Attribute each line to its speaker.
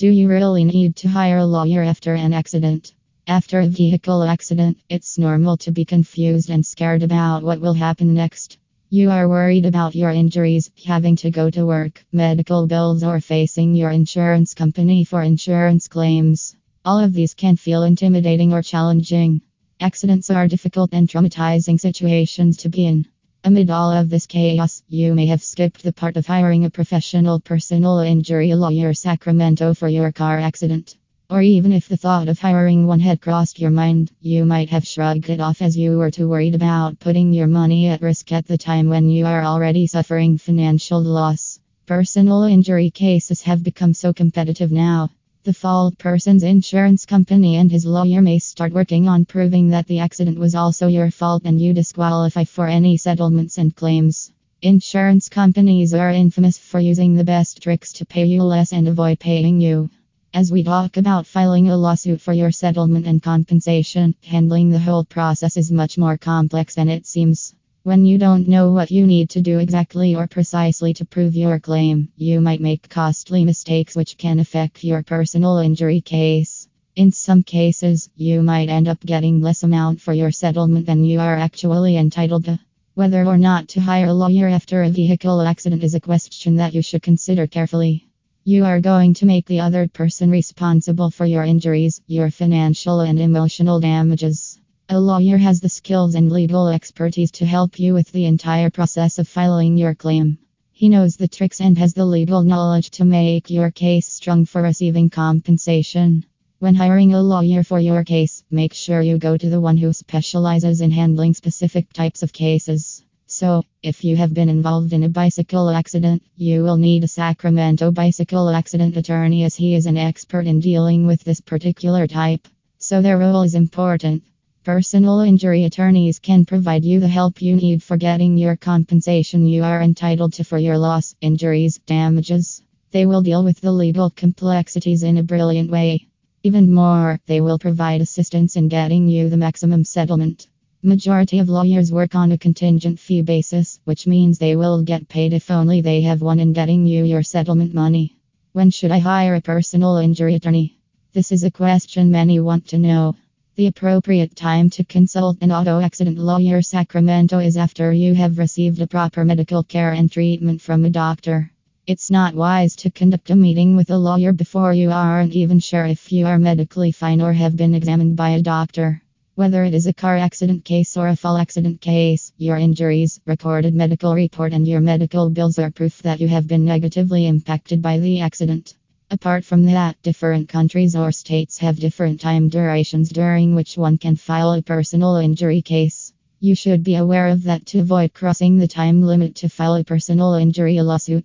Speaker 1: Do you really need to hire a lawyer after an accident? After a vehicle accident, it's normal to be confused and scared about what will happen next. You are worried about your injuries, having to go to work, medical bills, or facing your insurance company for insurance claims. All of these can feel intimidating or challenging. Accidents are difficult and traumatizing situations to be in. Amid all of this chaos, you may have skipped the part of hiring a professional personal injury lawyer Sacramento for your car accident. Or even if the thought of hiring one had crossed your mind, you might have shrugged it off as you were too worried about putting your money at risk at the time when you are already suffering financial loss. Personal injury cases have become so competitive now. The fall person's insurance company and his lawyer may start working on proving that the accident was also your fault and you disqualify for any settlements and claims. Insurance companies are infamous for using the best tricks to pay you less and avoid paying you. As we talk about filing a lawsuit for your settlement and compensation, handling the whole process is much more complex than it seems. When you don't know what you need to do exactly or precisely to prove your claim, you might make costly mistakes which can affect your personal injury case. In some cases, you might end up getting less amount for your settlement than you are actually entitled to. Whether or not to hire a lawyer after a vehicle accident is a question that you should consider carefully. You are going to make the other person responsible for your injuries, your financial and emotional damages. A lawyer has the skills and legal expertise to help you with the entire process of filing your claim. He knows the tricks and has the legal knowledge to make your case strong for receiving compensation. When hiring a lawyer for your case, make sure you go to the one who specializes in handling specific types of cases. So, if you have been involved in a bicycle accident, you will need a Sacramento bicycle accident attorney as he is an expert in dealing with this particular type. So, their role is important. Personal injury attorneys can provide you the help you need for getting your compensation you are entitled to for your loss, injuries, damages. They will deal with the legal complexities in a brilliant way. Even more, they will provide assistance in getting you the maximum settlement. Majority of lawyers work on a contingent fee basis, which means they will get paid if only they have won in getting you your settlement money. When should I hire a personal injury attorney? This is a question many want to know. The appropriate time to consult an auto accident lawyer Sacramento is after you have received a proper medical care and treatment from a doctor. It's not wise to conduct a meeting with a lawyer before you aren't even sure if you are medically fine or have been examined by a doctor. Whether it is a car accident case or a fall accident case, your injuries, recorded medical report, and your medical bills are proof that you have been negatively impacted by the accident. Apart from that, different countries or states have different time durations during which one can file a personal injury case. You should be aware of that to avoid crossing the time limit to file a personal injury lawsuit.